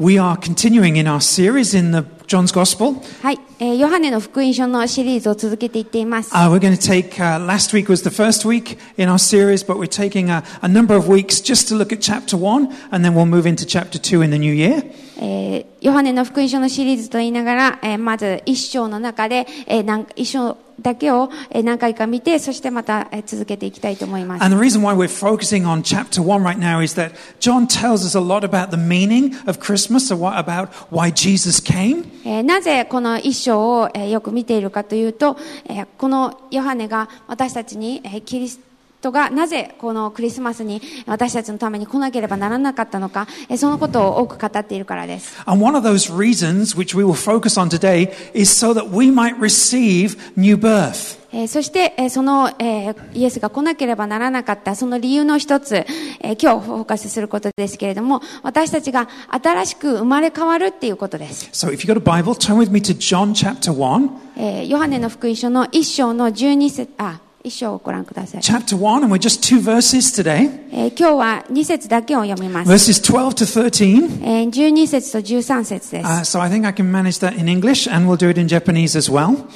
We are continuing in our series in the John's Gospel. はい、えーヨハネの福音書のシリーズを続けていっています。 Uh, we're going to take, uh, last week was the first week in our series, but we're taking a, a number of weeks just to look at chapter 1, and then we'll move into chapter 2 in the new year. えーヨハネの福音書のシリーズと言いながら、えーまず一章の中で、えーなん一章 だけをえー何回か見て、そしてまたえー続けていきたいと思います。And the reason why we're focusing on chapter 1 right now is that John tells us a lot about the meaning of Christmas, about why Jesus came. えーなぜこの一章を、えーよく見ているかというと、えーこのヨハネが私たちに、えーキリストがなぜこのクリスマスに私たちのために来なければならなかったのか、えーそのことを多く語っているからです。And one of those reasons, which we will focus on today, is so that we might receive new birth. えーそして、えーその、えーイエスが来なければならなかったその理由の一つ、えー今日フォーカスすることですけれども、私たちが新しく生まれ変わるっていうことです。So if you've got a Bible, turn with me to John chapter 1. えーヨハネの福音書の一章の12節、あ、一章をご覧ください。 Chapter 1, and we're just two verses today. えー今日は2節だけを読みます。 Verses 12 to 13. えー12節と13節です。 Uh, so I think I can manage that in English, and we'll do it in Japanese as well.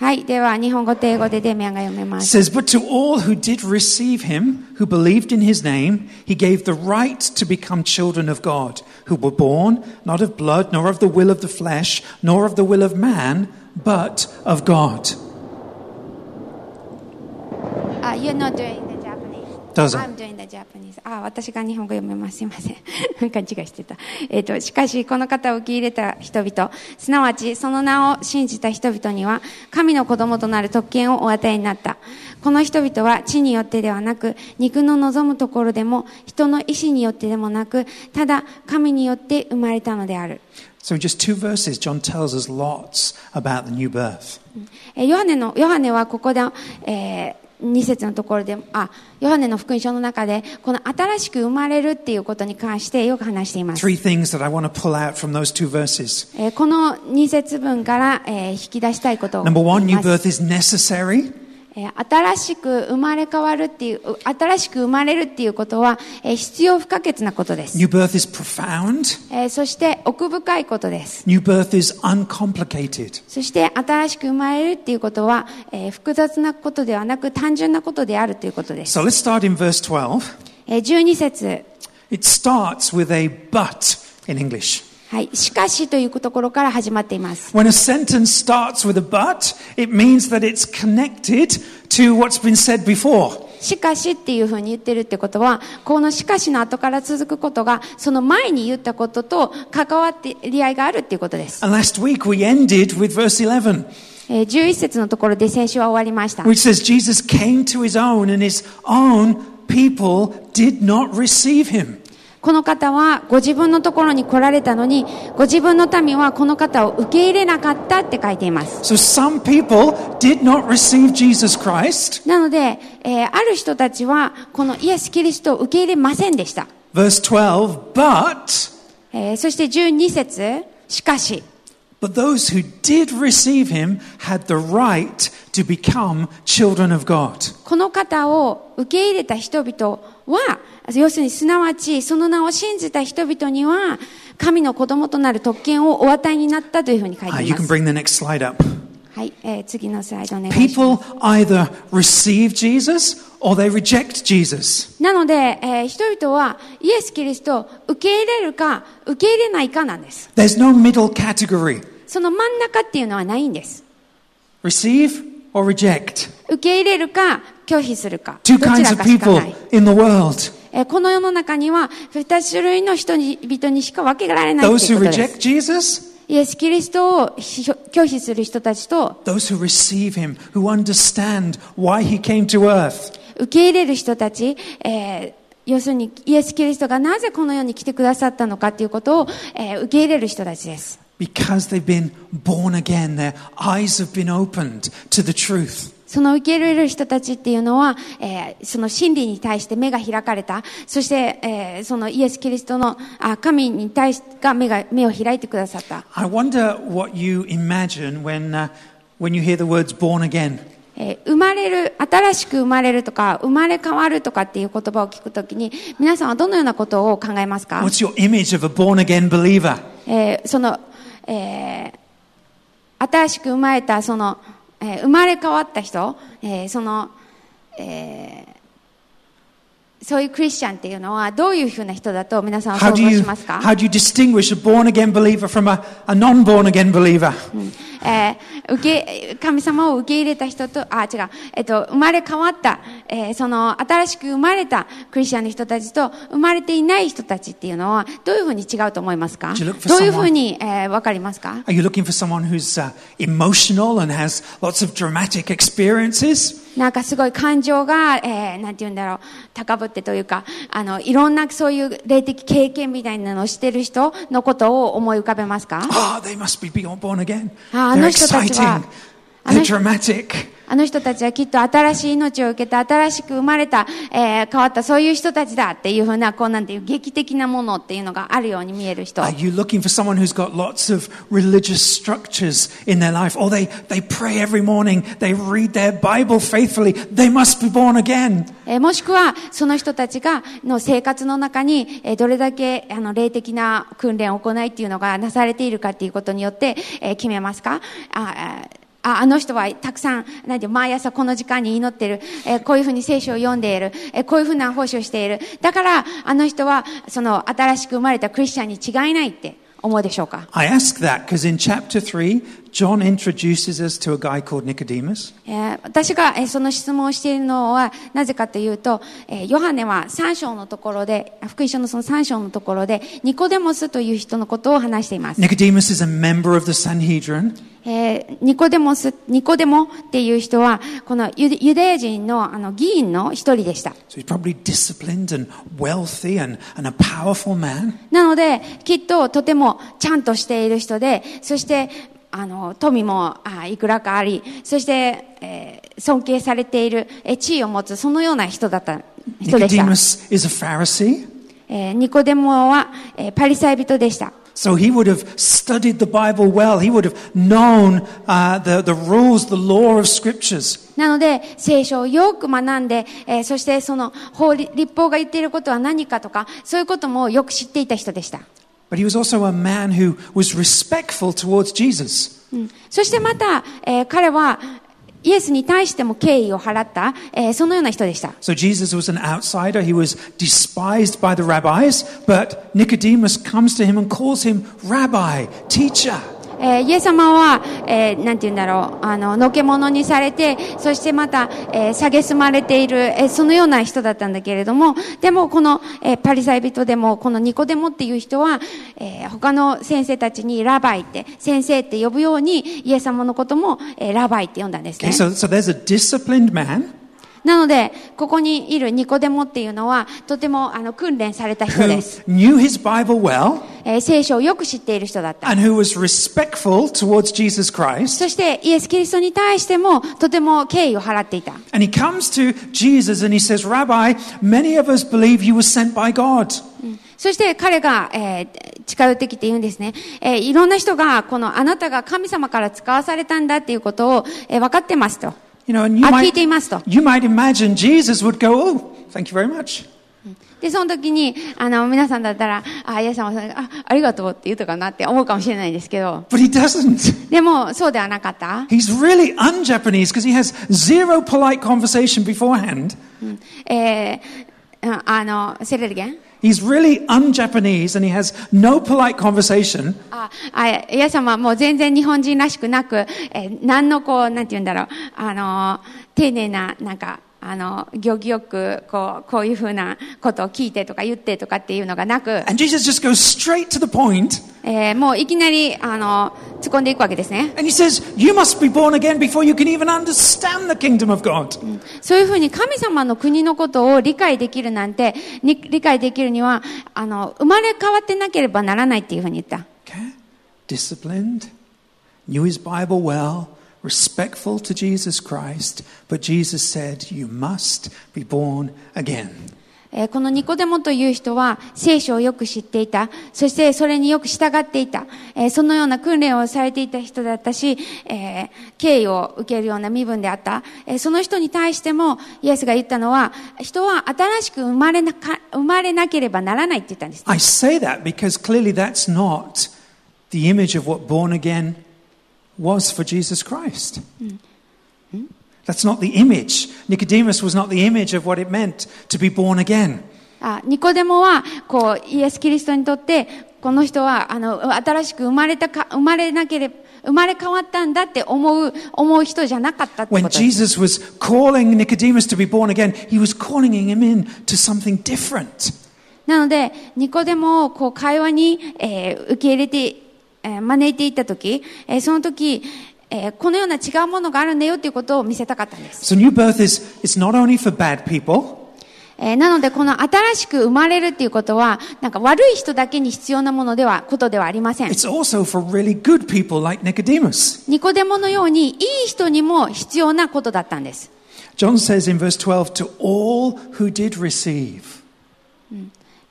はい。では、日本語と英語でデミアンが読めま It す。 says, But to all who did receive him, who believed in his name, he gave the right to become children of God, who were born not of blood, nor of the will of the flesh, nor of the will of man, but of God. あ、you're not doing the Japanese. どうぞ I'm doing the Japanese. あ、私が日本語読めます。すいません。勘違いしてた。えっ、と、しかし、この方を受け入れた人々、すなわち、その名を信じた人々には、神の子供となる特権をお与えになった。この人々は地によってではなく、肉の望むところでも、人の意志によってでもなく、ただ、神によって生まれたのである。So in just two verses, John tells us lots about the new birth. えーヨハネの、ヨハネはここで、えー、2節のところで、あ、ヨハネの福音書の中で、この新しく生まれるっていうことに関してよく話しています。えー、この2節分から、えー、引き出したいことを。Number one, new birth is necessary. えー新しく生まれ変わるっていう、う新しく生まれるっていうことは、えー必要不可欠なことです。New birth is profound. えーそして奥深いことです。New birth is uncomplicated. そして新しく生まれるっていうことは、えー複雑なことではなく単純なことであるということです。So let's start in verse 12. えー12節 It starts with a but in English. はい。しかしというところから始まっています。When a sentence starts with a but, it means that it's connected to what's been said before. しかしっていうふうに言ってるってことは、このしかしの後から続くことが、その前に言ったことと関わってり合いがあるっていうことです。And last week we ended with verse 11, えー11節のところで先週は終わりました。which says Jesus came to his own and his own people did not receive him. この方はご自分のところに来られたのに、ご自分の民はこの方を受け入れなかったって書いています。So some people did not receive Jesus Christ. なので、えーある人たちはこのイエス・キリストを受け入れませんでした。Verse 12, but, えーそして12節しかし、but those who did receive him had the right to become children of God. この方を受け入れた人々は、要するにすなわちその名を信じた人々には、神の子供となる特権をお与えになったというふうに書い Ah, てい you ま can す。bring the next slide up. はい、えー次のスライドお願いします。People either receive Jesus or they reject Jesus. なので、えー人々はイエス・キリストを受け入れるか、受け入れないかなんです。There's no middle category. その真ん中っていうのはないんです。Receive or reject. 受け入れるか、拒否するか。どち,この世の中には二種類の人に人にしか分けられないことです。イエス・キリストを拒否する人たちと受け入れる人たち、えー、要するにイエス・キリストがなぜこの世に来てくださったのかということを、えー、受け入れる人たちです。Because. その受け入れる人たちっていうのは、えーその真理に対して目が開かれた。そして、えーそのイエス・キリストのあ神に対してが目が目を開いてくださった。I wonder what you imagine when, uh, when you hear the words born again. えー生まれる、新しく生まれるとか、生まれ変わるとかっていう言葉を聞くときに、皆さんはどのようなことを考えますか？What's your image of a born again believer? えーその、えー新しく生まれた、その、えー生まれ変わった人、えーその、えーそういうクリスチャンっていうのはどういうふうな人だと皆さんは How 想 do 像 you, しますか how do you distinguish a born again believer from a, a non born again believer? えー受け、神様を受け入れた人と、あ、違う、えっと、生まれ変わった、えーその、新しく生まれたクリスチャンの人たちと、生まれていない人たちっていうのは、どういうふうに違うと思いますか？どういうふうに、えーわかりますか？Are you looking for someone who's uh, emotional and has lots of dramatic experiences? なんかすごい感情が、えーなんて言うんだろう、高ぶってというか、あの、いろんなそういう霊的経験みたいなのをしてる人のことを思い浮かべますか？Oh, they must be born again. あ、あの人たちは、人 dramatic. あの人たちはきっと新しい命を受けた、新しく生まれた、えー変わった、そういう人たちだっていうふうな、こうなんていう劇的なものっていうのがあるように見える人。Are you looking for someone who's got lots of religious structures in their life? Or they, they pray every morning, they read their Bible faithfully, they must be born again. えーもしくは、その人たちが、の生活の中に、えーどれだけ、あの、霊的な訓練を行いっていうのがなされているかっていうことによって、えー決めますかあああの人はたくさん、なんて毎朝この時間に祈ってる、えーこういうふうに聖書を読んでいる、えーこういうふうな奉仕をしている。だから、あの人は、その、新しく生まれたクリスチャンに違いないって思うでしょうか？I ask that because in chapter 3, John introduces us to a guy called Nicodemus. えー私が、えーその質問をしているのはなぜかというと、えーヨハネは3章のところで、福音書のその3章のところで、ニコデモスという人のことを話しています。Nicodemus is a member of the Sanhedrin. えーニコデモス、ニコデモっていう人は、このユユダヤ人のあの議員の一人でした。なので、きっととてもちゃんとしている人で、そして、あの、富もあいくらかあり、そして、えー尊敬されている、えー地位を持つ、そのような人だった、人でした。Nicodemus is a Pharisee. えーニコデモは、えーパリサイ人でした。So he would have studied the Bible well. He would have known uh, the, the rules, the law of scriptures. なので、聖書をよく学んで、えーそしてその法律、立法が言っていることは何かとか、そういうこともよく知っていた人でした。But he was also a man who was respectful towards Jesus. うんそしてまた、えー彼は、イエスに対しても敬意を払った、えーそのような人でした。 So Jesus was an outsider. He was despised by the rabbis. But Nicodemus comes to him and calls him rabbi, teacher. えーイエス様は、えーなんて言うんだろう、あの、のけ者にされて、そしてまた、えー、蔑まれている、えーそのような人だったんだけれども、でもこの、えーパリサイ人でも、このニコデモっていう人は、えー他の先生たちにラバイって、先生って呼ぶように、イエス様のことも、えーラバイって呼んだんですね Okay,。so, so there's a disciplined man なので、ここにいるニコデモっていうのは、とても、あの、訓練された人です。knew his Bible well? えー聖書をよく知っている人だった。and who was respectful towards Jesus Christ? そして、イエス・キリストに対しても、とても敬意を払っていた。And he comes to Jesus and he says, Rabbi, many of us believe you were sent by God. そして彼が、えー近寄ってきて言うんですね。えーいろんな人が、このあなたが神様から使わされたんだっていうことを、えー分かってますと。You know, and you あ、聞 might, いていますと。you might imagine Jesus would go, Oh, thank you very much. で、その時に、あの、皆さんだったら、あ、イエス様さんが、あ、ありがとうって言うとかなって思うかもしれないですけど、But he doesn't. でも、そうではなかった。He's really un Japanese because he has zero polite conversation beforehand. えーあの、セレルゲン He's really un Japanese and he has no polite conversation. あ、あ、イエス様はもう全然日本人らしくなく、えー何のこう、なんて言うんだろう、あの、丁寧な、なんか、あの、行儀よく、こう、こういうふうなことを聞いてとか言ってとかっていうのがなく、And Jesus just goes straight to the point えーもういきなり、あの、突っ込んでいくわけですね。and he says, You must be born again before you can even understand the kingdom of God. そういうふうに神様の国のことを理解できるなんて、に理解できるには、あの、生まれ変わってなければならないっていうふうに言った。Okay? Disciplined, knew his Bible well, respectful to Jesus Christ, but Jesus said, You must be born again. えーこのニコデモという人は聖書をよく知っていた。そしてそれによく従っていた。えーそのような訓練をされていた人だったし、えー敬意を受けるような身分であった。えーその人に対してもイエスが言ったのは、人は新しく生まれなか生まれなければならないって言ったんです。I say that because clearly that's not the image of what born again was for Jesus Christ. That's not the image. Nicodemus was not the image of what it meant to be born again. あニコデモは、こう、イエス・キリストにとって、この人は、あの、新しく生まれたか、生まれなければ、生まれ変わったんだって思う、思う人じゃなかったってこ When とです。Jesus was calling Nicodemus to be born again, he was calling him in to something different. なので、ニコデモをこう会話に、えー受け入れて、えー招いていったとき、えーその時、えーこのような違うものがあるんだよっていうことを見せたかったんです。So new birth is it's not only for bad people, えーなので、この新しく生まれるっていうことは、なんか悪い人だけに必要なものでは、ことではありません。it's also for really good people like Nicodemus. ニコデモのように、いい人にも必要なことだったんです。John says in verse 12 to all who did receive.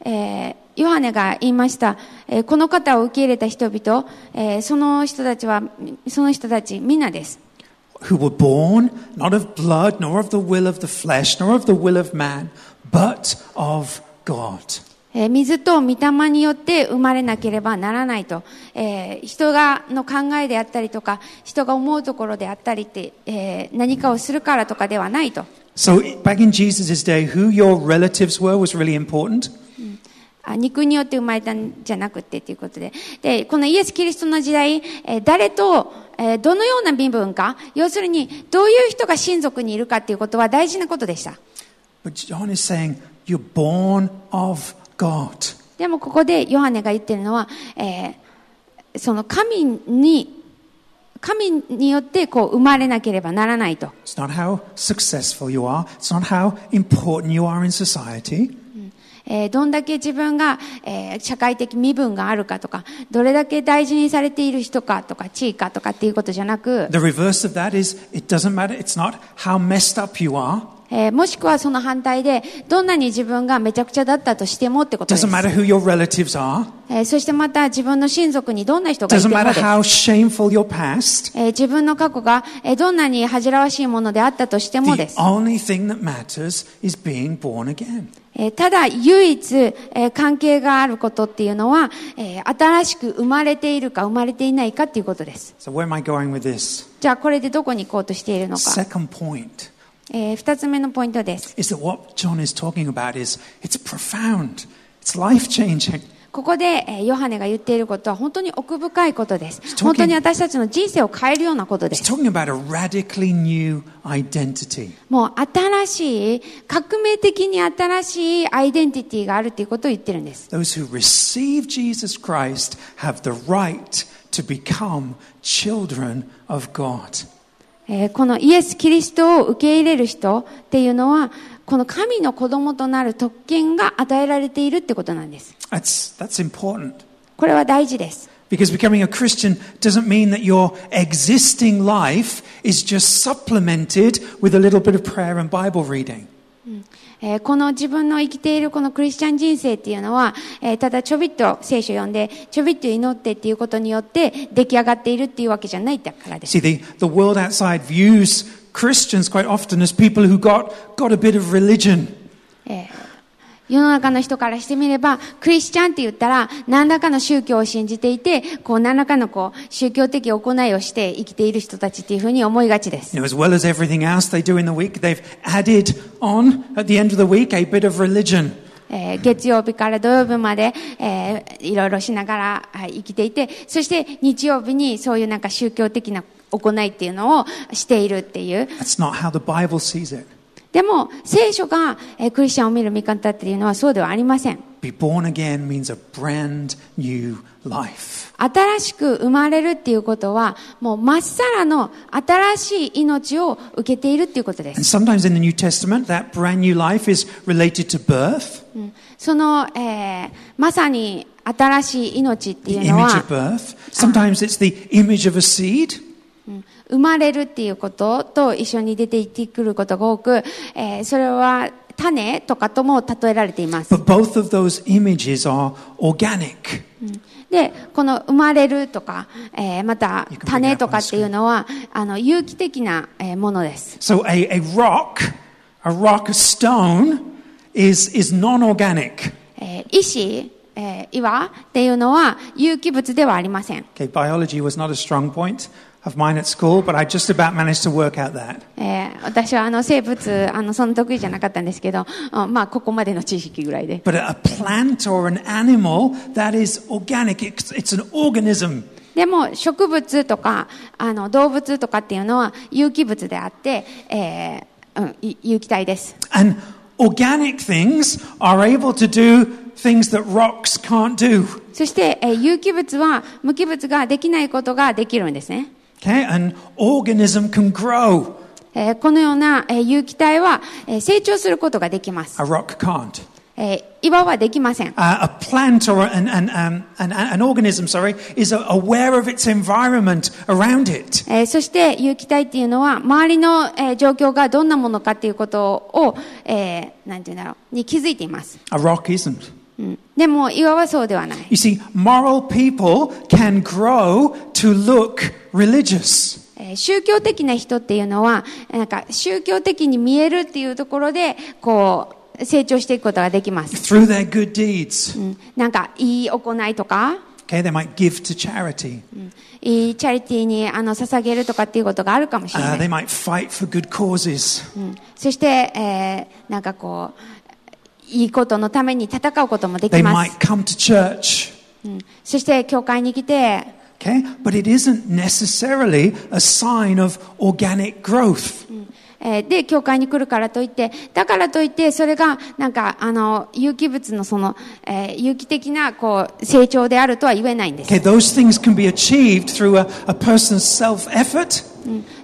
えーヨハネが言いました、えーこの方を受け入れた人々、えーその人たちは、その人たちみんなです。who were born not of blood, nor of the will of the flesh, nor of the will of man, but of God. えー水と御霊によって生まれなければならないと、えー人がの考えであったりとか、人が思うところであったりって、えー何かをするからとかではないと。So back in Jesus' day, who your relatives were was really important. あ肉によって生まれたんじゃなくてということで。で、このイエス・キリストの時代、えー誰と、えーどのような身分か、要するに、どういう人が親族にいるかということは大事なことでした。But John is saying, you're born of God. でもここでヨハネが言ってるのは、えーその神に、神によってこう生まれなければならないと。It's not how successful you are. It's not how important you are in society. えー、どんだけ自分が、えー、社会的身分があるかとか、どれだけ大事にされている人かとか、地位かとかっていうことじゃなく、ええ、もしくはその反対で、どんなに自分がめちゃくちゃだったとしてもってことです。え、そしてまた自分の親族にどんな人がいてもで。す、え、自分の過去が、えー、どんなに恥じらわしいものであったとしてもです。ただ唯一関係があることっていうのは新しく生まれているか生まれていないかっていうことです。じゃあこれでどこに行こうとしているのか。ええ二つ目のポイントです。ここで、えーヨハネが言っていることは本当に奥深いことです。本当に私たちの人生を変えるようなことです。もう新しい、革命的に新しいアイデンティティがあるっていうことを言ってるんです。Those who receive Jesus Christ have the right to become children of God. えーこのイエス・キリストを受け入れる人っていうのは、この神の子供となる特権が与えられているってことなんです。That's, that's important. これは大事です。 Because becoming a Christian doesn't mean that your existing life is just supplemented with a little bit of prayer and Bible reading. えーこの自分の生きているこのクリスチャン人生っていうのは、えーただちょびっと聖書を読んで、ちょびっと祈ってっていうことによって出来上がっているっていうわけじゃないからです。 See, the, the world outside views Christians quite often as people who got, got a bit of religion. 世の中の人からしてみれば、クリスチャンって言ったら、何らかの宗教を信じていて、こう、何らかのこう、宗教的行いをして生きている人たちっていうふうに思いがちです。You know, as well as everything else they do in the week, they've added on at the end of the week a bit of religion. えー月曜日から土曜日まで、えーいろいろしながらはい生きていて、そして日曜日にそういうなんか宗教的な行いっていうのをしているっていう。That's not how the Bible sees it. でも、聖書がクリスチャンを見る見方っていうのはそうではありません。新しく生まれるっていうことは、もうまっさらの新しい命を受けているっていうことです。その、えー、新しい新しい命っていうのは、生まれるっていうことと一緒に出ていってくることが多く、えー、それは種とかとも例えられています。で、この生まれるとか、えー、また種とかっていうのは、あの、有機的なものです。So a, a rock, a rock, stone is, is non-organic. えー、石、えー、岩っていうのは有機物ではありません。Of mine at school, but I just about managed to work out that. えー私はあの生物、あの、そんな得意じゃなかったんですけど、あまあ、ここまでの知識ぐらいで。But a plant or an animal, that is organic. It's, it's an organism. でも植物とかあの動物とかっていうのは有機物であって、えーうん、い有機体です。And organic things are able to do things that rocks can't do. そして、えー有機物は無機物ができないことができるんですね。Okay, an organism can grow. えーこのような、えー有機体は、えー成長することができます。A rock can't. えー岩はできません。Uh, a plant or an, an, um, an, an organism, sorry, is aware of its environment around it. えーそして有機体っていうのは周りの、えー状況がどんなものかっていうことを、えーなんていうんだろう、に気づいています。A rock isn't. うん、でも岩はそうではない。You see, moral people can grow to look religious. えー宗教的な人っていうのは、なんか宗教的に見えるっていうところで、こう、成長していくことができます。through their good deeds. うん、なんか、いい行いとか、Okay, they might give to charity. いいチャリティーにあの捧げるとかっていうことがあるかもしれ Uh, ない。they might fight for good causes. うん、そして、えーなんかこう、いいことのために戦うこともで They きま might す。come to church. うん、そして、教会に来て、Okay, but it isn't necessarily a sign of organic growth. えー、で、教会に来るからといって、だからといって、それが、なんか、あの、有機物のその、えー、有機的な、こう、成長であるとは言えないんです。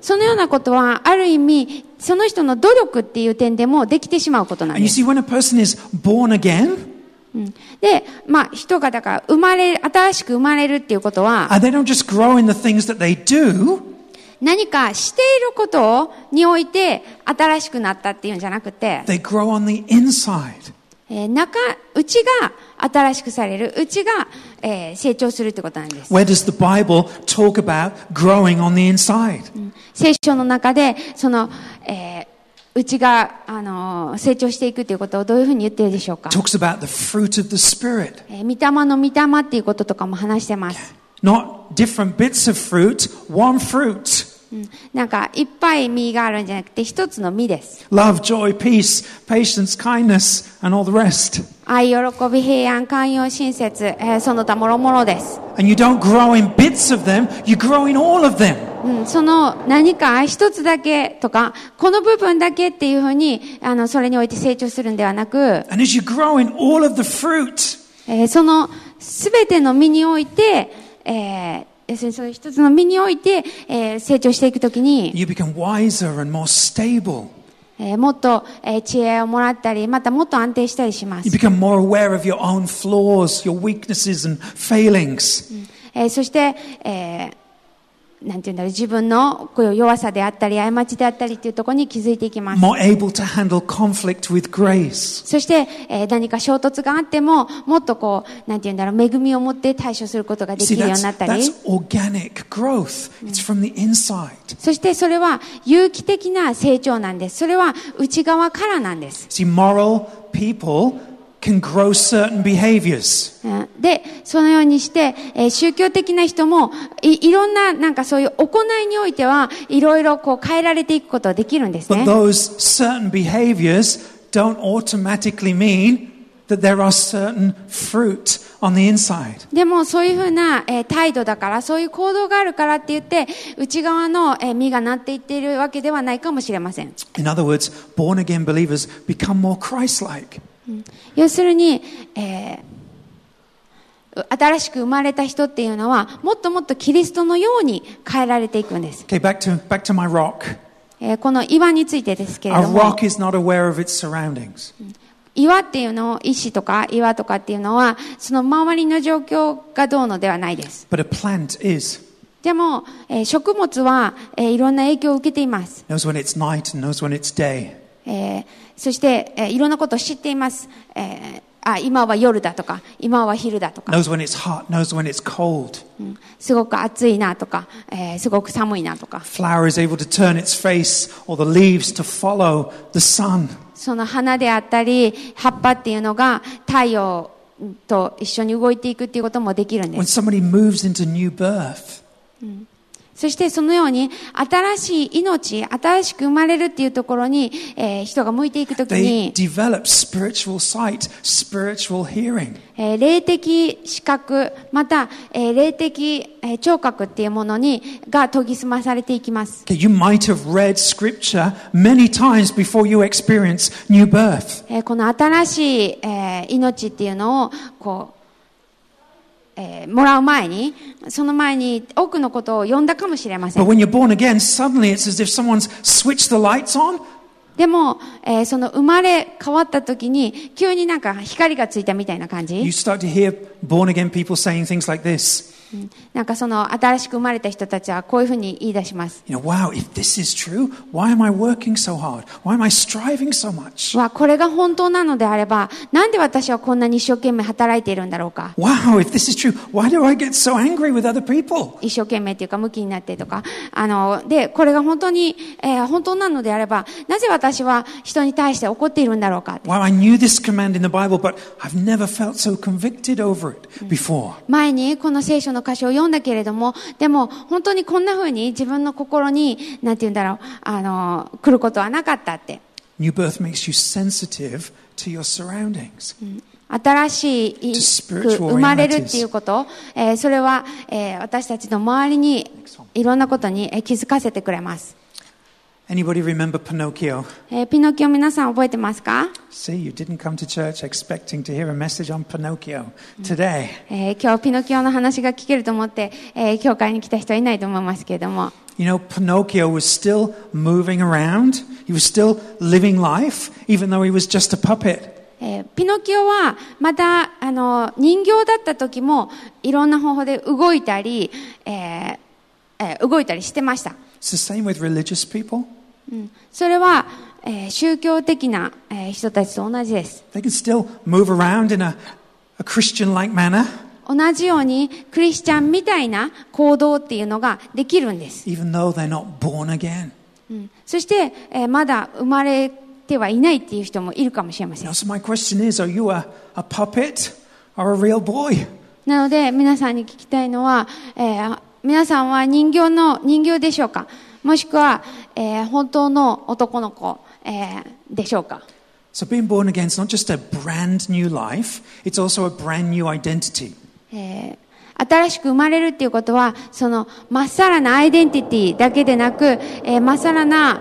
そのようなことは、ある意味、その人の努力っていう点でもできてしまうことなんです。で、まあ、人がだから、生まれ、新しく生まれるっていうことは、何かしていることにおいて新しくなったっていうんじゃなくて、They grow on the inside. 中、内が新しくされる、内が、えー、成長するってことなんです。聖書の中で、その、えー内が、あの、成長していくということをどういうふうに言っているでしょうか？Talks about the fruit of the spirit. えー、御霊の御霊っていうこととかも話してます。Not different bits of fruit, one fruit. なんかいっぱい実があるんじゃなくて一つの実です。愛、喜び、平安、寛容、親切、えー、その他もろもろです。その何か一つだけとか、この部分だけっていうふうにあのそれにおいて成長するんではなく、ええ、そのすべての実において、えー、その一つの実において、えー成長していくときに、you become wiser and more stable. えーもっと、えー知恵をもらったり、またもっと安定したりしま You す。become more aware of your own flaws, your weaknesses, and failings. えーそして、えーなんていうんだろう、自分の弱さであったり、過ちであったりっていうところに気づいていきます。More able to handle conflict with grace. そして、えー何か衝突があっても、もっとこう、なんていうんだろう、恵みを持って対処することがで see, きるよう that's, になったり that's、organic growth. It's from the inside. そしてそれは有機的な成長なんです。それは内側からなんです。See, moral people can grow certain behaviors. うんで、そのようにして、えー宗教的な人もい、いろんな、なんかそういう行いにおいては、いろいろこう変えられていくことができるんです But ね。those certain behaviors don't automatically mean that there are certain fruit on the inside. でも、そういうふうな、えー態度だから、そういう行動があるからって言って、内側の、えー実がなっていっているわけではないかもしれません。In other words, born again believers become more Christ like. 要するに、えー新しく生まれた人っていうのは、もっともっとキリストのように変えられていくんです。Okay, back to, back to my rock. えーこの岩についてですけれども、rock is not aware of its surroundings. 岩っていうのを、石とか岩とかっていうのは、その周りの状況がどうのではないです。But a plant is. でも、えー食物は、えーいろんな影響を受けています。Knows when it's night and knows when it's day. えーそして、えー、いろんなことを知っています。えーあ今は夜だとか、今は昼だとか。すごく暑いなとか、えー、すごく寒いなとか。その花であったり、葉っぱっていうのが太陽と一緒に動いていくっていうこともできるんです。そしてそのように、新しい命、新しく生まれるっていうところに、えー人が向いていくときに、sight. えー霊的視覚、また、えー霊的、えー聴覚っていうものに、が研ぎ澄まされていきます。Okay, you might have read scripture many times before you experience new birth. えーこの新しい、えー命っていうのを、こう、えー、もらう前に、その前に多くのことを読んだかもしれません。でも、えー、その生まれ変わった時に、急になんか光がついたみたいな感じ？You start to hear born again people saying things like this. なんかその新しく生まれた人たちはこういうふうに言い出します。これが本当なのであれば、なんで私はこんなに一生懸命働いているんだろうか。一生懸命っいうか、向きになってとか。あの、で、これが本当に、えー、本当なのであれば、なぜ私は人に対して怒っているんだろうか。前にこの聖書の箇所を読んだけれども、でも本当にこんな風に自分の心に、なんて言うんだろう、あの、来ることはなかったって。New birth makes you sensitive to your surroundings. 新しい生まれるっていうこと、えーそれは、えー私たちの周りにいろんなことにえー気づかせてくれます。Anybody remember Pinocchio? えーピノキオ皆さん覚えてますか、See, you didn't come to church expecting to hear a message on Pinocchio today. えー今日ピノキオの話が聞けると思って、えー教会に来た人はいないと思いますけれども、You know, Pinocchio was still moving around. He was still living life, even though he was just a puppet. えーピノキオはまたあの人形だった時もいろんな方法で動いたり、えーえー動いたりしてました、It's the same with religious people. それは、宗教的な、人たちと同じです。同じようにクリスチャンみたいな行動っていうのができるんです。そして、まだ生まれてはいないっていう人もいるかもしれません。なので、皆さんに聞きたいのは、皆さんは人形の人形でしょうか？もしくは、えー本当の男の子、えーでしょうか So being born again is not just a brand new life, it's also a brand new identity. えー新しく生まれるっていうことはそのまっさらなアイデンティティだけでなく、えーまっさらな、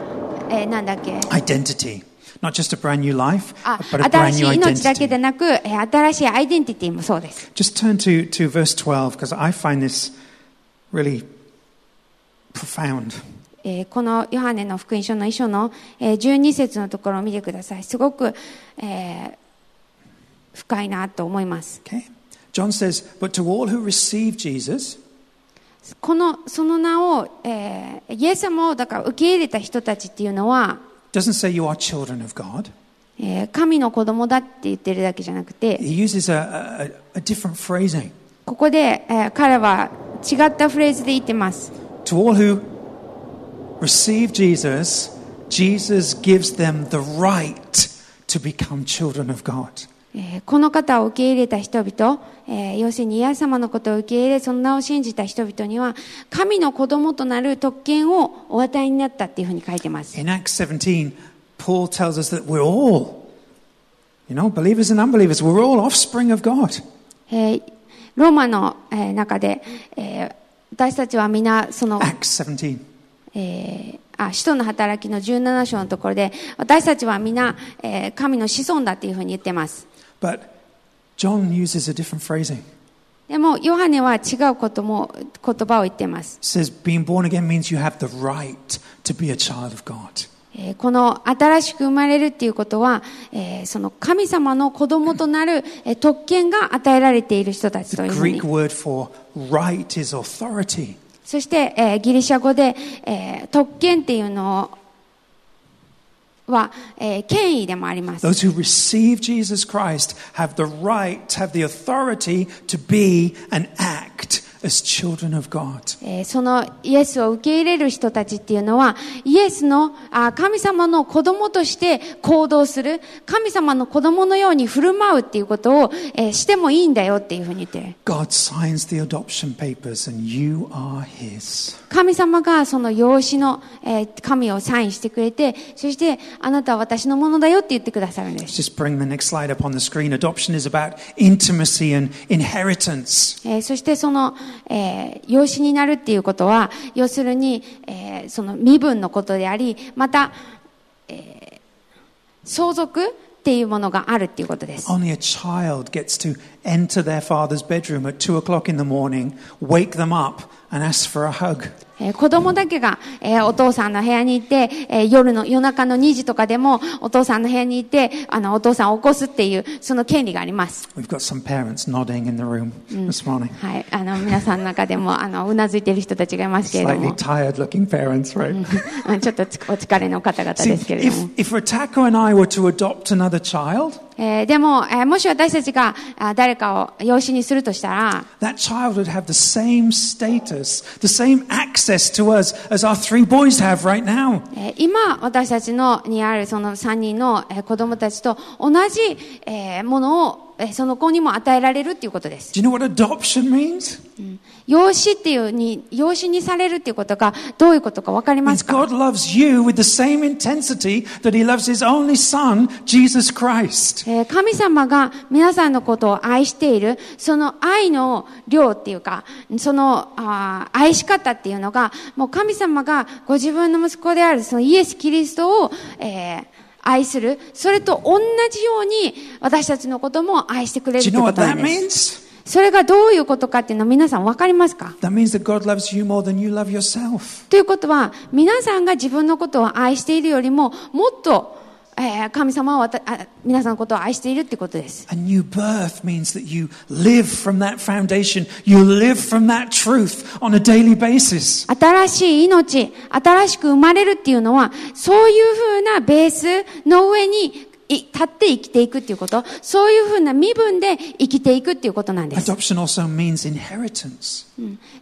えーなんだっけ Identity. Not just a brand new life, あ but a 新 brand し new い命だけで identity. なく、えー新しいアイデンティティもそうです。Just turn to, to verse 12 because I find this really profound. えーこのヨハネの福音書の一章の、えー12節のところを見てください。すごく、えー深いなと思います。Okay? John says, But to all who receive Jesus, この、その名を、えーイエス様をだから受け入れた人たちっていうのは、doesn't say you are children of God. えー神の子供だって言ってるだけじゃなくて、He uses a, a, a different phrasing. ここで、えー彼は違ったフレーズで言ってます。To all who receive Jesus, Jesus gives them the right to become children of God. えーこの方を受け入れた人々、えー要するにイエス様のことを受け入れ、その名を信じた人々には、神の子供となる特権をお与えになったっていうふうに書いてます。In Acts 17, Paul tells us that we're all, you know, believers and unbelievers, we're all offspring of God. えーローマの、えー中で、えー私たちは皆、その、Acts 17. えーあ、使徒の働きの17章のところで、私たちは皆、えー神の子孫だっていうふうに言ってます。But John uses a different phrasing. でも、ヨハネは違うことも、言葉を言ってます。Says being born again means you have the right to be a child of God. えーこの新しく生まれるっていうことは、えーその神様の子供となる、えー特権が与えられている人たち The というふうに Greek。word for right is authority. そして、えーギリシャ語で、えー特権っていうのをは、えー権威でもあります。Those who receive Jesus Christ have the right, have the authority to be and act as children of God. えーそのイエスを受け入れる人たちっていうのは、イエスのあ神様の子供として行動する、神様の子供のように振る舞うっていうことを、えーしてもいいんだよっていうふうに言ってる。God signs the adoption papers and you are His. 神様がその養子の、えー紙をサインしてくれて、そしてあなたは私のものだよって言ってくださるんです。Just bring the next slide up on the screen. Adoption is about intimacy and inheritance. えーそしてその、えー養子になるっていうことは、要するに、えーその身分のことであり、また、えー相続っていうものがあるっていうことです。Only a child gets to enter their father's bedroom at two o'clock in the morning, wake them up, and ask for a hug. えー子供だけが、えーお父さんの部屋に行って、えー夜の、夜中の2時とかでも、お父さんの部屋に行って、あの、お父さんを起こすっていう、その権利があります。 We've got some parents nodding in the room this morning. はい。あの、皆さんの中でも、あの、うなずいている人たちがいますけれど Slightly も、 tired looking parents, right? うんちょっとつお疲れの方々 See, ですけれど if, も。 if Ratako and I were to adopt another child, えー、でも、えー、もし私たちが誰かを養子にするとしたら、今、私たちのにあるその3人の子供たちと同じ、えー、ものをその子にも与えられるっていうことです。Do you know what adoption means? 養子っていうに、養子にされるっていうことがどういうことかわかりますか？God loves you with the same intensity that He loves His only Son, Jesus Christ. えー神様が皆さんのことを愛している、その愛の量っていうか、そのあー愛し方っていうのが、もう神様がご自分の息子であるそのイエス・キリストを、えー愛する。それと同じように私たちのことも愛してくれる you て know ことなんです。それがどういうことかっていうの皆さんわかりますか？ということは、皆さんが自分のことを愛しているよりも、もっと、えー神様は皆さんのことを愛しているってことです。A new birth means that you live from that foundation. You live from that truth on a daily basis. 新しい命、新しく生まれるっていうのは、そういうふうなベースの上にい立って生きていくっていうこと、そういうふうな身分で生きていくっていうことなんです。Adoption also means inheritance.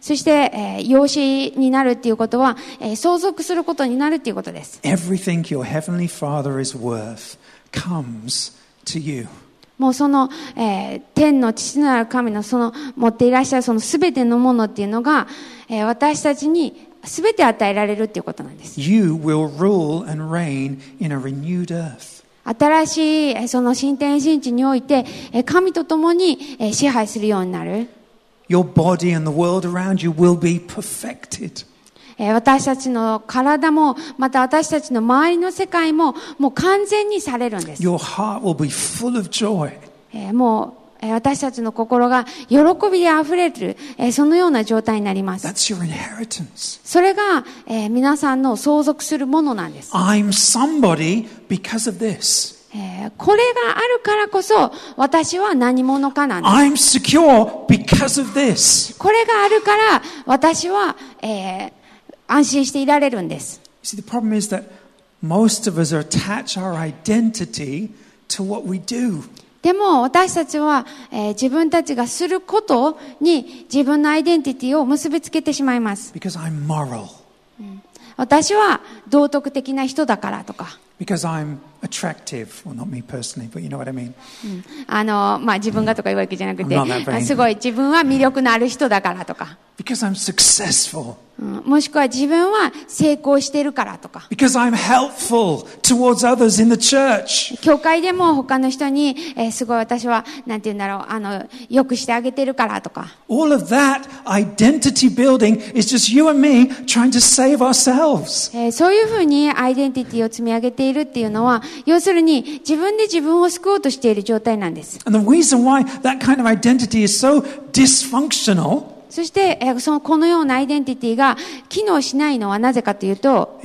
そして、えー養子になるっていうことは、えー相続することになるっていうことです。Everything your heavenly Father is worth comes to you. もうその、えー天の父なる神のその持っていらっしゃるその全てのものっていうのが、えー私たちに全て与えられるっていうことなんです。You will rule and reign in a renewed earth. 新しいえーその新天新地において、えー神と共にえー支配するようになる。Your body and the world around you will be perfected. えー私たちの体も、また私たちの周りの世界も、もう完全にされるんです。Your heart will be full of joy. えーも私たちの心が喜びで溢れる、そのような状態になります。それが、えー、皆さんの相続するものなんです。えー、これがあるからこそ、私は何者かなんです。これがあるから、私は、えー、安心していられるんです。See, でも私たちは、えー自分たちがすることに自分のアイデンティティを結びつけてしまいます。Because I'm moral. 私は道徳的な人だからとか、Because I'm attractive. Well, not me personally, but you know what I mean. あの、まあ、自分がとか言うわけじゃなくて、すごい自分は魅力のある人だからとか、Because I'm successful. うんもしくは自分は成功してるからとか、Because I'm helpful towards others in the church. 教会でも他の人に、えーすごい私は、なんて言うんだろう、あの、よくしてあげてるからとか、All of that identity building is just you and me trying to save ourselves. えーそういうふうにアイデンティティを積み上げているっていうのは、要するに自分で自分を救おうとしている状態なんです。そしてそのこのようなアイデンティティが機能しないのはなぜかというと、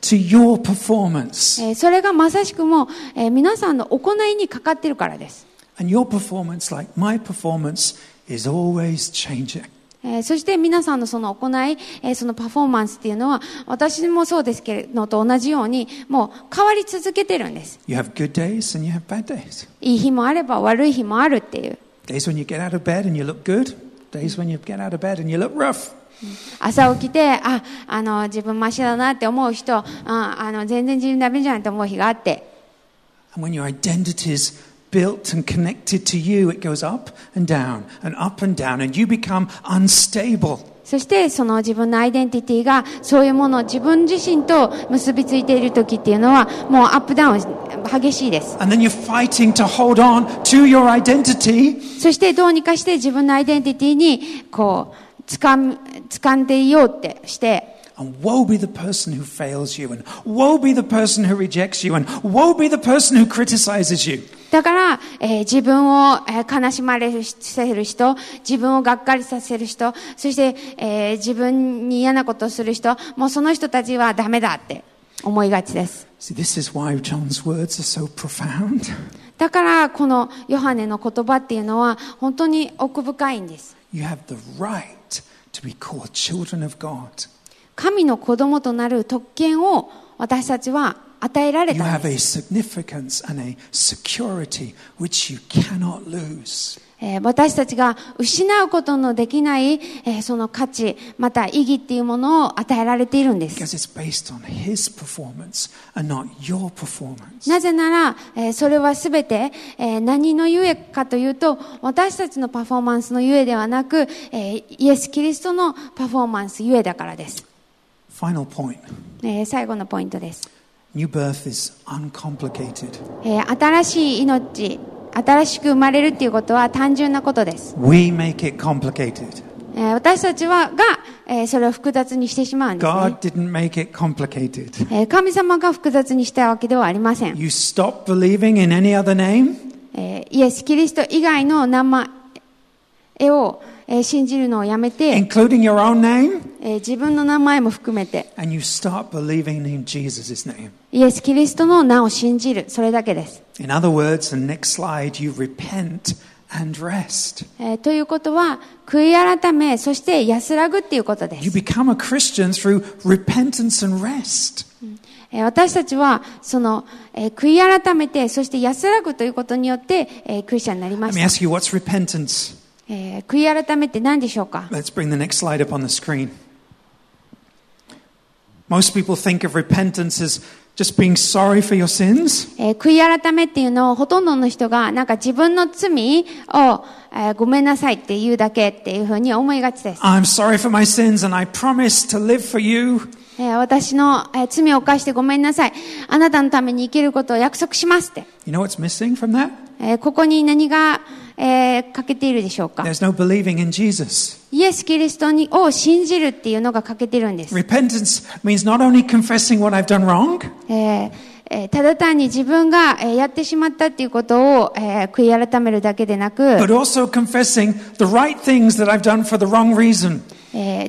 To それがまさしくも、えー、皆さんの行いにかかってるからです。And your performance, like my performance, is always changing. ええーそして皆さんのその行い、えーそのパフォーマンスっていうのは、私もそうですけれどと同じように、もう変わり続けてるんです。いい日もあれば悪い日もあるっていう。Days when you get out of bed and you look good. Days when you get out of bed and you look rough. 朝起きて、あ、あの、自分マシだなって思う人、ああの、全然自分ダメじゃんって思う日があって、And when your identity is built and connected to you, it goes up and down and up and down, and you become unstable. そしてその自分のアイデンティティがそういうものを自分自身と結びついている時っていうのはもうアップダウン激しいです。 And then you're fighting to hold on to your identity. そしてどうにかして自分のアイデンティティにこう掴む掴んでいようってして、 And woe be the person who fails you, and woe be the person who rejects you, and woe be the person who criticizes you. だから、えー自分を、えー悲しまれるせる人、自分をがっかりさせる人、そして、えー自分に嫌なことをする人、もうその人たちはダメだって思いがちです。See, this is why John's words are so profound. だから、このヨハネの言葉っていうのは本当に奥深いんです。You have the right to be called children of God. 神の子供となる特権を私たちは与えられたんです。私たちが失うことのできない、えーその価値、また意義っていうものを与えられているんです。なぜなら、えーそれはすべて、えー何のゆえかというと、私たちのパフォーマンスのゆえではなく、えーイエス・キリストのパフォーマンスゆえだからです。Final point えー最後のポイントです。new birth is uncomplicated. えー新しい命、新しく生まれるっていうことは単純なことです。We make it complicated. えー私たちは、が、えーそれを複雑にしてしまうんですね God。didn't make it complicated. えー神様が複雑にしたわけではありません。You stop believing in any other name, えーイエス・キリスト以外の名前を、えー信じるのをやめて、including your own name, えー、自分の名前も含めて。イエス・キリストの名を信じる、それだけです。ええ、ということは、悔い改め、そして安らぐということです。えー、私たちは、その、えー、悔い改めて、そして安らぐということによって、えー、クリスチャンになりました。えー、悔い改めて何でしょうか、えー、Most people think of repentance as just being sorry for your sins. えー悔い改めっていうのをほとんどの人がなんか自分の罪を、えーごめんなさいって言うだけっていうふうに思いがちです。I'm sorry for my sins and I promise to live for you. えー私の、えー罪を犯してごめんなさい。あなたのために生きることを約束しますって。You know what's missing from that? えーここに何が、えー、欠けているでしょうか？イエス・キリストにを信じるっていうのが欠けてるんです。ええただ単に自分がやってしまったっていうことを悔い改めるだけでなく、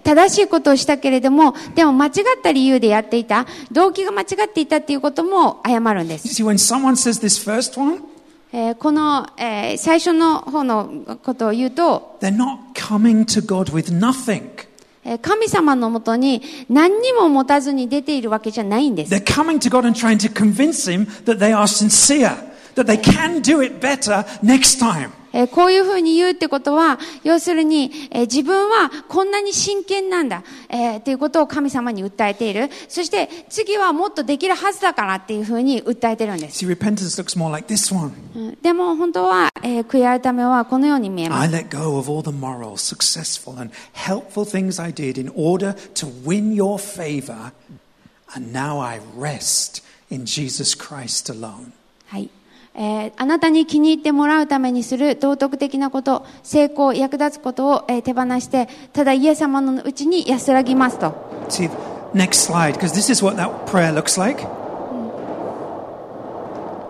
正しいことをしたけれども、でも間違った理由でやっていた、動機が間違っていたっていうことも謝るんです。えーこの、えー最初の方のことを言うと、they're not coming to God with nothing. えー神様のもとに何にも持たずに出ているわけじゃないんです。They're coming to God and trying to convince Him that they are sincere, that they can do it better next time. えーこういうふうに言うってことは、要するに、えー自分はこんなに真剣なんだ、えーっていうことを神様に訴えている。そして次はもっとできるはずだからっていうふうに訴えてるんです。See, repentance looks more like でも本当は、えー悔い改めはこのように見えま I す。let go of all the moral, successful, and helpful things I did in order to win your favor, and now I rest in Jesus Christ alone. はい。えーあなたに気に入ってもらうためにする道徳的なこと、成功、役立つことを、えー手放して、ただイエス様のうちに安らぎますと。See, next slide, because this is what that prayer looks like.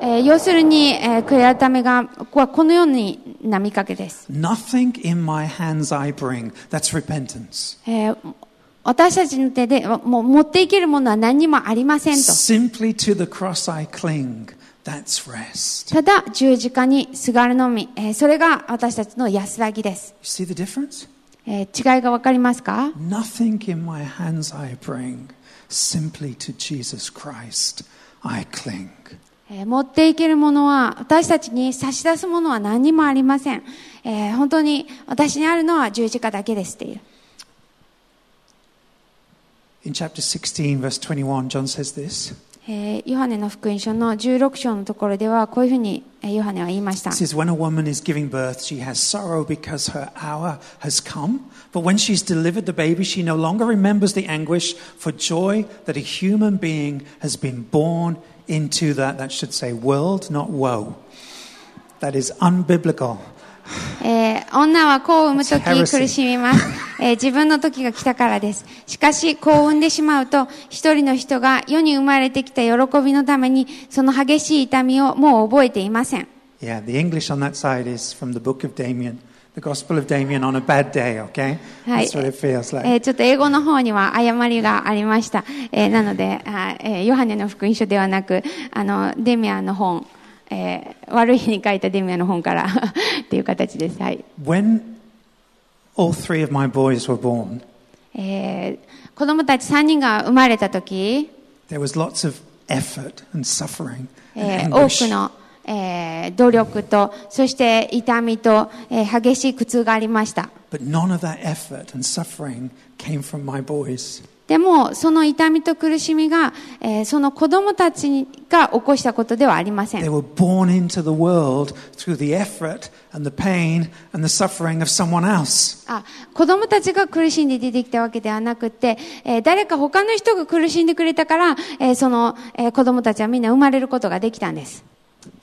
えー要するに、えー悔い改めが、ここのようにな見かけです。Nothing in my hands I bring. That's repentance. えー私たちの手でもう持っていけるものは何にもありませんと。Simply to the cross I cling. ただ十字架にすがるのみ、え、それが私たちの安らぎです、え、違いがわかりますか？持っていけるものは私たちに差し出すものは何もありません、え、本当に私にあるのは十字架だけですっていう。16:21 John says this. えーヨハネの福音書の16章のところではこういうふうにえーヨハネは言いました。 It says, When a woman is giving birth, she has sorrow because her hour has come. But when she's delivered the baby, she no longer remembers the anguish for joy that a human being has been born into that, that should say, world, not woe. That is unbiblical. えー女は子を産むとき.苦しみます、えー自分の時が来たからです。しかし、子を産んでしまうと、一人の人が世に生まれてきた喜びのために、その激しい痛みをもう覚えていません。Yeah, the English on that side is from the book of Damien, the Gospel of Damien on a bad day, okay? That's what it feels え like. ーちょっと英語の方には誤りがありました。えーなので、あえーヨハネの福音書ではなく、あの、デミアンの本、えー悪い日に書いたデミアンの本からっていう形です。はい。When all three of my boys were born, えー子供たち3人が生まれた時、there was lots of effort and suffering え and ー多.くの、えー努力と、そして痛みと、えー激しい苦痛がありました。But none of that effort and suffering came from my boys. でも、その痛みと苦しみが、えーその子供たちが起こしたことではありませ They ん。were born into the world through the effort and the pain and the suffering of someone else. あ子供たちが苦しんで出てきたわけではなくて、えー誰か他の人が苦しんでくれたから、えーその、えー子供たちはみんな生まれることができたんです。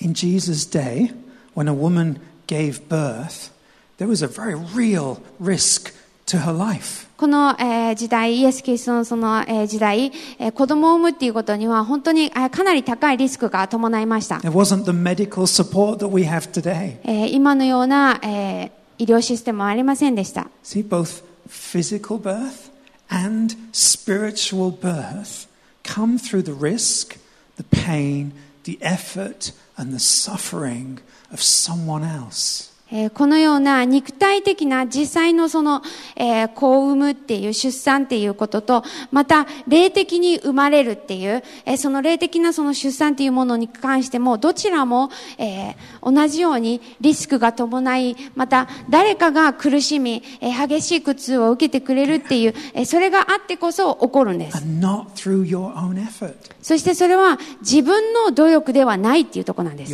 In Jesus' day, when a woman gave birth, there was a very real risk to her life. この、えー時代、イエス・キリストのその、えー時代、えー子供を産むっていうことには本当に、えーかなり高いリスクが伴いました。There wasn't the medical support that we have today. えー今のような、えー医療システムはありませんでした。See, both physical birth and spiritual birth come through the risk, the pain, the effort, and the suffering of someone else. えーこのような肉体的な実際のその、えー子を産むっていう出産っていうことと、また霊的に生まれるっていう、えーその霊的なその出産っていうものに関しても、どちらも、えー同じようにリスクが伴い、また誰かが苦しみ、えー激しい苦痛を受けてくれるっていう、えーそれがあってこそ起こるんです。And not through your own effort. そしてそれは自分の努力ではないっていうところなんです。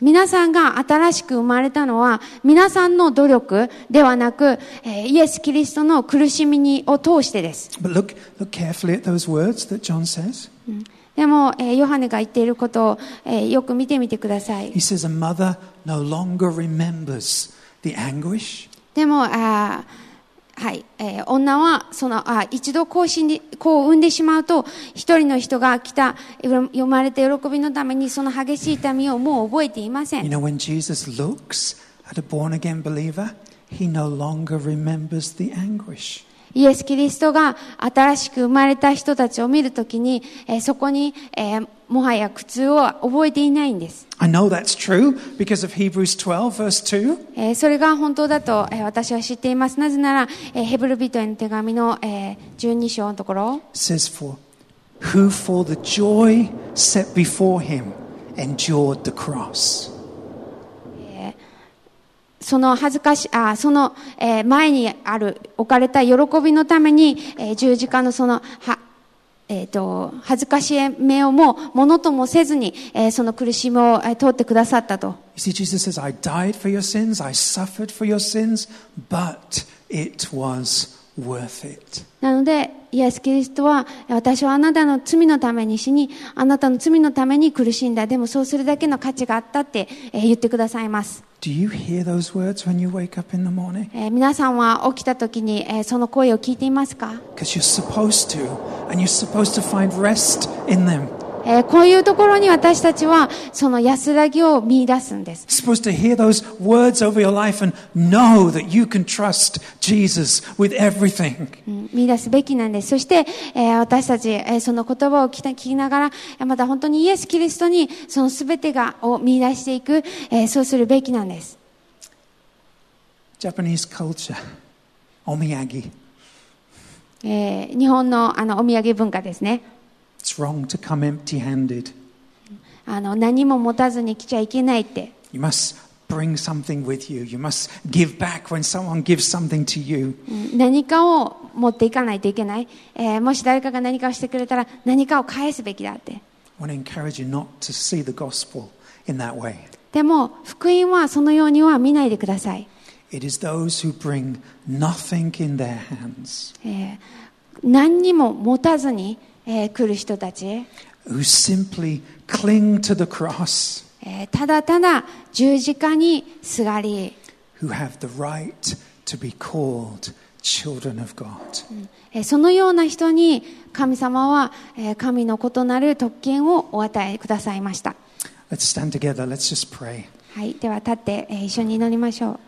皆さんが新しく生まれたのは皆さんの努力ではなくイエス・キリストの苦しみを通してです。でも、ー、ヨハネが言っていることを、ー、よく見てみてください。でも、はい、えー女は、その、あ一度子を死んで、子を産んでしまうと、一人の人が来た、読まれた喜びのために、その激しい痛みをもう覚えていません You。know, when Jesus looks at a born again believer, he no longer remembers the anguish. イエス・キリストが新しく生まれた人たちを見るときに、えーそこに、えーもはや苦痛を覚えていないんです。I know that's true because of Hebrews 12, verse 2. えーそれが本当だと、えー私は知っています。なぜなら、えーヘブル人への手紙の、えー12章のところ、It says, For who for the joy set before him endured the cross. その恥ずかし、あ、その、えー前にある、置かれた喜びのために、えー十字架のその、は、えっ、と、恥ずかしめをも、ものともせずに、えーその苦しみを、えー通ってくださったと。You see, Jesus says, I died for your sins, I suffered for your sins, but it was worth it. なので、イエス・キリストは、私はあなたの罪のために死に、あなたの罪のために苦しんだ。でもそうするだけの価値があったって、えー言ってくださいます。Do you hear those words when you wake up in the morning? えー皆さんは起きた時に、えーその声を聞いていますか、 Because you're supposed to, and you're supposed to find rest in them. えーこういうところに私たちはその安らぎを見出すんです。Supposed to hear those words over your life and know that you can trust Jesus with everything. うん見出すべきなんです。そして、えー私たち、えーその言葉を聞き聞きながら、えーまた本当にイエス・キリストにその全てがを見出していく、えーそうするべきなんです。Japanese culture. えー日本のあのお土産文化ですね。It's wrong to come empty handed. あの何も持たずに来ちゃいけないって。You must bring something with you. You must give back when someone gives something to you. うん何かを持っていかないといけない。えーもし誰かが何かをしてくれたら何かを返すべきだって。I want to encourage you not to see the gospel in that way. でも、福音はそのようには見ないでください。It is those who bring nothing in their hands, えー何にも持たずに、えー来る人たち、who simply cling to the cross, えーただただ十字架にすがり、who have the right to be called children of God. えーそのような人に神様は、えー神の異なる特権をお与えくださいました。Let's stand together. Let's just pray. はい、では立って、えー一緒に祈りましょう。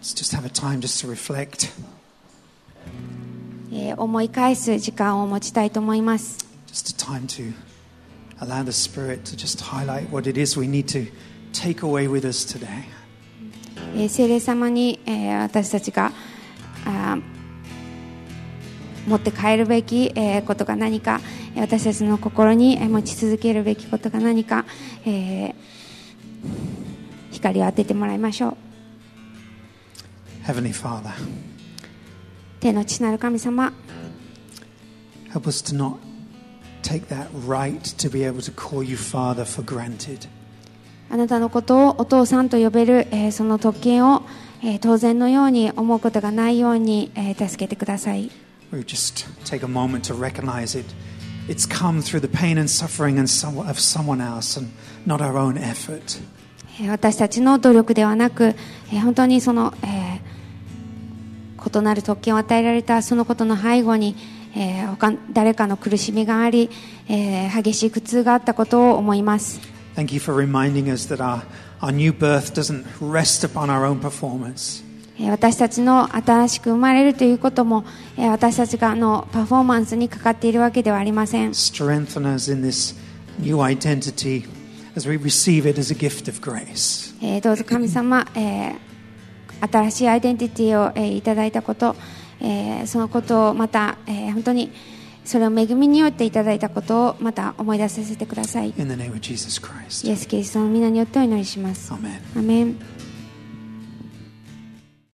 Let's just have a time just to reflect. えー思い返す時間を持ちたいと思います。Just a time to allow the Spirit to just highlight what it is we need to take away with us today. えー聖霊様に、えー私たちがあー持って帰るべき、えーことが何かえー私たちの心にえー持ち続けるべきことが何か、えー光を当ててもらいましょう Heavenly Father, 天の父なる神様 help us to not take that right to be able to call you Father for granted. あなたのことをお父さんと呼べる、えーその特権を、えー当然のように思うことがないように、えー助けてください We just take a moment to recognize it. It's come through the pain and suffering and some, of someone else and not our own effort. えー私たちの努力ではなく、えー本当にその、えー異なる特権を与えられたそのことの背後に、えー他誰かの苦しみがあり、えー激しい苦痛があったことを思います Thank you for reminding us that our, our new birth doesn't rest upon our own performance. えー私たちの新しく生まれるということも、えー私たちがのパフォーマンスにかかっているわけではありません Strengthen us in this new identity as we receive it as a gift of grace. えーどうぞ神様、えー新しいアイデンティティを、えーいただいたこと、えーそのことをまた、えー本当にそれを恵みによっていただいたことをまた思い出させてください.イエス・キリストの皆によってお祈りします.アメン